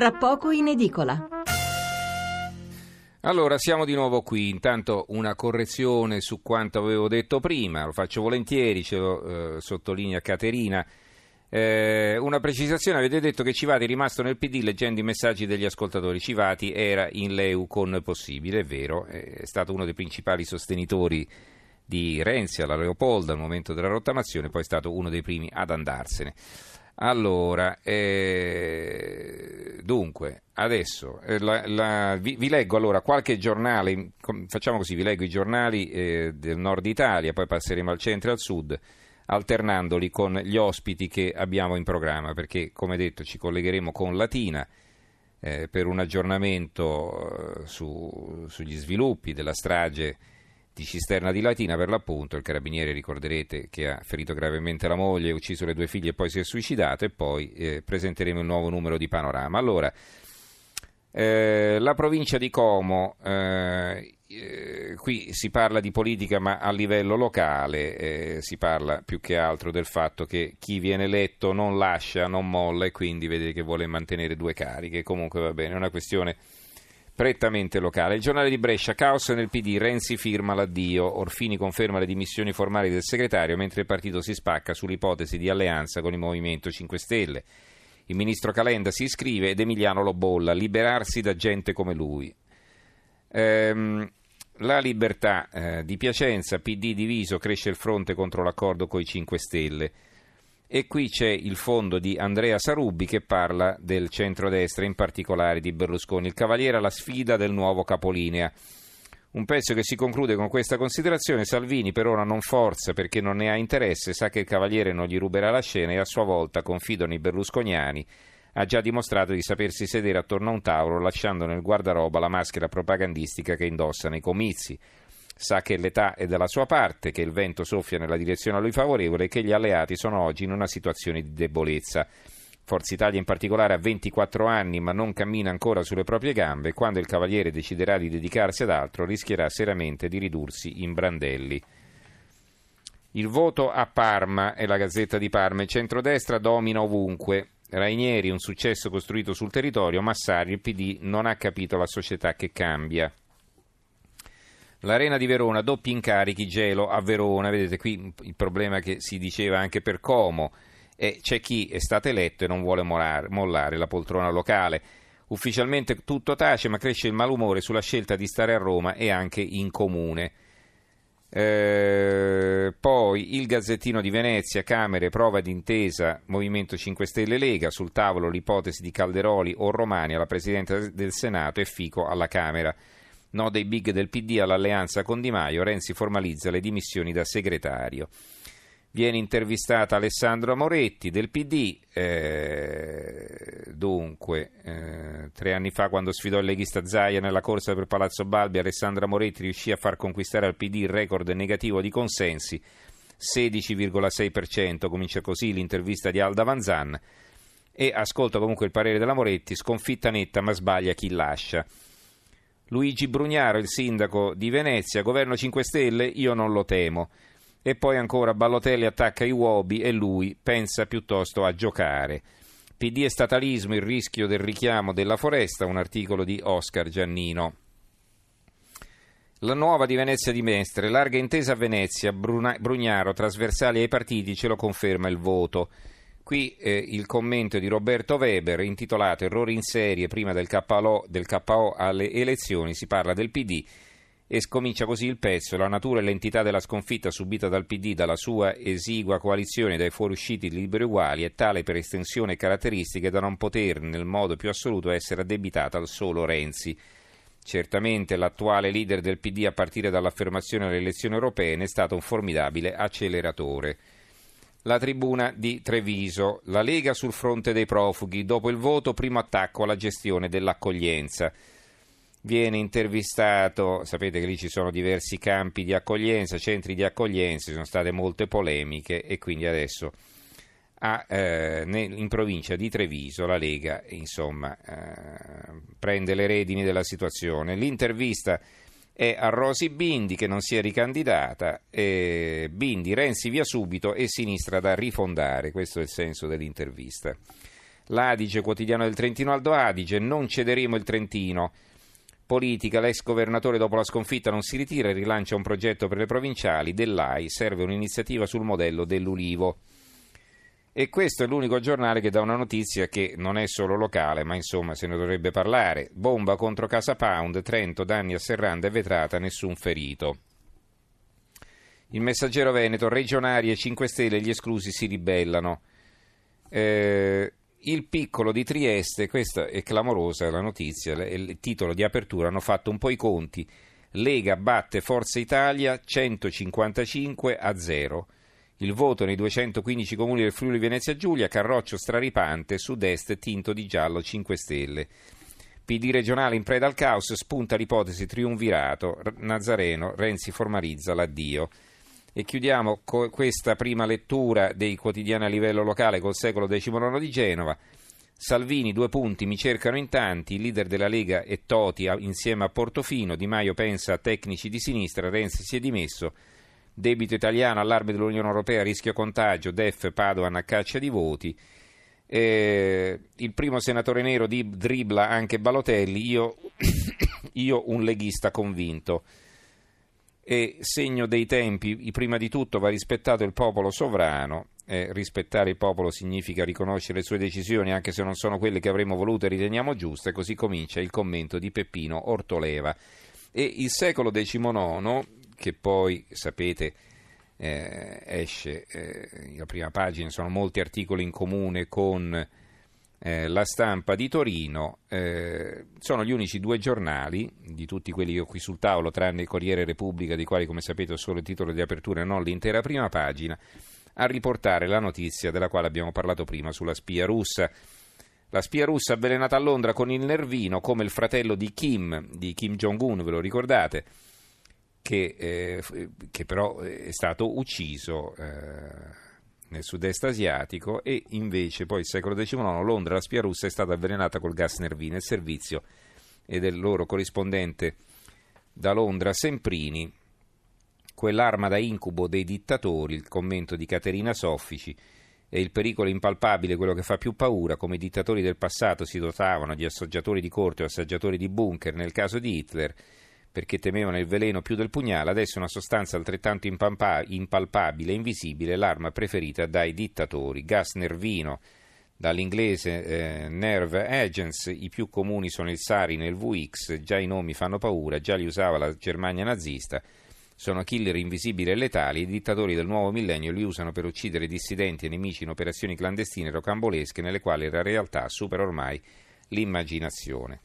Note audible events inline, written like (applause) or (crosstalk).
tra poco in edicola. Allora, siamo di nuovo qui. Intanto una correzione su quanto avevo detto prima, lo faccio volentieri, ce lo eh, sottolinea Caterina. Eh, una precisazione, avete detto che Civati è rimasto nel PD leggendo i messaggi degli ascoltatori. Civati era in Leu con Possibile, è vero, è stato uno dei principali sostenitori di Renzi alla Leopolda al momento della rottamazione, poi è stato uno dei primi ad andarsene. Allora, eh, dunque, adesso eh, la, la, vi, vi, leggo allora qualche giornale, facciamo così, vi leggo i giornali eh, del nord Italia, poi passeremo al centro e al sud, alternandoli con gli ospiti che abbiamo in programma, perché come detto ci collegheremo con Latina eh, per un aggiornamento eh, su, sugli sviluppi della strage di Cisterna di Latina per l'appunto, il carabiniere ricorderete che ha ferito gravemente la moglie, ucciso le due figlie e poi si è suicidato e poi eh, presenteremo un nuovo numero di Panorama. Allora, eh, la provincia di Como, eh, eh qui si parla di politica ma a livello locale, eh, si parla più che altro del fatto che chi viene eletto non lascia, non molla e quindi vede che vuole mantenere due cariche, comunque va bene, è una questione prettamente locale. Il giornale di Brescia, caos nel PD, Renzi firma l'addio, Orfini conferma le dimissioni formali del segretario mentre il partito si spacca sull'ipotesi di alleanza con il Movimento 5 Stelle. Il ministro Calenda si iscrive ed Emiliano lo bolla, liberarsi da gente come lui. Ehm, la libertà eh, di Piacenza, PD diviso, cresce il fronte contro l'accordo con i 5 Stelle. E qui c'è il fondo di Andrea Sarubbi che parla del centrodestra, in particolare di Berlusconi. Il Cavaliere alla sfida del nuovo capolinea. Un pezzo che si conclude con questa considerazione: Salvini per ora non forza perché non ne ha interesse, sa che il Cavaliere non gli ruberà la scena e a sua volta confido nei berlusconiani. Ha già dimostrato di sapersi sedere attorno a un tavolo lasciando nel guardaroba la maschera propagandistica che indossa nei comizi sa che l'età è dalla sua parte, che il vento soffia nella direzione a lui favorevole e che gli alleati sono oggi in una situazione di debolezza. Forza Italia in particolare ha 24 anni ma non cammina ancora sulle proprie gambe quando il Cavaliere deciderà di dedicarsi ad altro rischierà seriamente di ridursi in brandelli. Il voto a Parma è la Gazzetta di Parma. Il centrodestra domina ovunque. Rainieri, un successo costruito sul territorio. Massari, il PD, non ha capito la società che cambia. L'Arena di Verona, doppi incarichi, gelo a Verona, vedete qui il problema che si diceva anche per Como, e c'è chi è stato eletto e non vuole mollare, mollare la poltrona locale. Ufficialmente tutto tace, ma cresce il malumore sulla scelta di stare a Roma e anche in comune. Eh, poi il Gazzettino di Venezia, Camere, prova d'intesa, Movimento 5 Stelle Lega, sul tavolo l'ipotesi di Calderoli o Romani alla Presidenza del Senato e Fico alla Camera. No dei big del PD all'alleanza con Di Maio, Renzi formalizza le dimissioni da segretario. Viene intervistata Alessandro Moretti del PD, eh, dunque, eh, tre anni fa quando sfidò il leghista Zaia nella corsa per Palazzo Balbi, Alessandra Moretti riuscì a far conquistare al PD il record negativo di consensi, 16,6%, comincia così l'intervista di Alda Vanzan, e ascolta comunque il parere della Moretti, sconfitta netta ma sbaglia chi lascia. Luigi Brugnaro, il sindaco di Venezia, governo 5 Stelle, io non lo temo. E poi ancora Ballotelli attacca i Wobi e lui pensa piuttosto a giocare. PD e statalismo, il rischio del richiamo della foresta, un articolo di Oscar Giannino. La nuova di Venezia di Mestre, larga intesa a Venezia, Bruna, Brugnaro, trasversali ai partiti, ce lo conferma il voto. Qui eh, il commento di Roberto Weber intitolato Errori in serie prima del KO, del KO alle elezioni, si parla del PD e scomincia così il pezzo. La natura e l'entità della sconfitta subita dal PD dalla sua esigua coalizione dai fuoriusciti liberi uguali è tale per estensione e caratteristiche da non poter nel modo più assoluto essere addebitata al solo Renzi. Certamente l'attuale leader del PD a partire dall'affermazione alle elezioni europee ne è stato un formidabile acceleratore la tribuna di Treviso. La Lega sul fronte dei profughi. Dopo il voto, primo attacco alla gestione dell'accoglienza. Viene intervistato, sapete che lì ci sono diversi campi di accoglienza, centri di accoglienza, ci sono state molte polemiche e quindi adesso a, eh, in provincia di Treviso la Lega insomma, eh, prende le redini della situazione. L'intervista è a Rosi Bindi che non si è ricandidata, Bindi, Renzi via subito e sinistra da rifondare, questo è il senso dell'intervista. l'Adige, quotidiano del Trentino Aldo Adige, non cederemo il Trentino. Politica, l'ex governatore dopo la sconfitta non si ritira e rilancia un progetto per le provinciali, dell'AI serve un'iniziativa sul modello dell'Ulivo. E questo è l'unico giornale che dà una notizia che non è solo locale, ma insomma se ne dovrebbe parlare. Bomba contro Casa Pound, Trento, danni a Serranda e vetrata, nessun ferito. Il messaggero Veneto, regionali e 5 Stelle, gli esclusi si ribellano. Eh, il piccolo di Trieste, questa è clamorosa la notizia, il titolo di apertura, hanno fatto un po' i conti. Lega batte Forza Italia 155 a 0. Il voto nei 215 comuni del Friuli Venezia Giulia, Carroccio straripante, sud-est tinto di giallo 5 Stelle. PD regionale in preda al caos, spunta l'ipotesi triunvirato, Nazareno, Renzi formalizza l'addio. E chiudiamo co- questa prima lettura dei quotidiani a livello locale col secolo XIX di Genova. Salvini, due punti, mi cercano in tanti, il leader della Lega è Toti insieme a Portofino, Di Maio pensa a tecnici di sinistra, Renzi si è dimesso, debito italiano, allarme dell'Unione Europea, rischio contagio, DEF, Padoan a caccia di voti. Eh, il primo senatore nero di dribbla anche Balotelli, io, (coughs) io un leghista convinto e segno dei tempi, prima di tutto va rispettato il popolo sovrano, eh, rispettare il popolo significa riconoscere le sue decisioni anche se non sono quelle che avremmo voluto e riteniamo giuste, così comincia il commento di Peppino Ortoleva. E il secolo XIX, che poi sapete eh, esce, eh, la prima pagina, sono molti articoli in comune con eh, la stampa di Torino, eh, sono gli unici due giornali di tutti quelli che ho qui sul tavolo, tranne Corriere Repubblica, di quali come sapete ho solo il titolo di apertura e non l'intera prima pagina, a riportare la notizia della quale abbiamo parlato prima sulla spia russa. La spia russa avvelenata a Londra con il nervino come il fratello di Kim, di Kim Jong-un, ve lo ricordate? Che, eh, che però è stato ucciso eh, nel sud-est asiatico e invece poi il secolo XIX Londra, la spia russa è stata avvelenata col gas nervino. Il servizio e del loro corrispondente da Londra, Semprini, quell'arma da incubo dei dittatori, il commento di Caterina Soffici, e il pericolo impalpabile, quello che fa più paura, come i dittatori del passato si dotavano di assaggiatori di corte o assaggiatori di bunker nel caso di Hitler, perché temevano il veleno più del pugnale, adesso una sostanza altrettanto impalpabile e invisibile, l'arma preferita dai dittatori, gas nervino, dall'inglese eh, Nerve Agents, i più comuni sono il Sarin e il VX, già i nomi fanno paura, già li usava la Germania nazista, sono killer invisibili e letali, i dittatori del nuovo millennio li usano per uccidere dissidenti e nemici in operazioni clandestine rocambolesche nelle quali la realtà supera ormai l'immaginazione.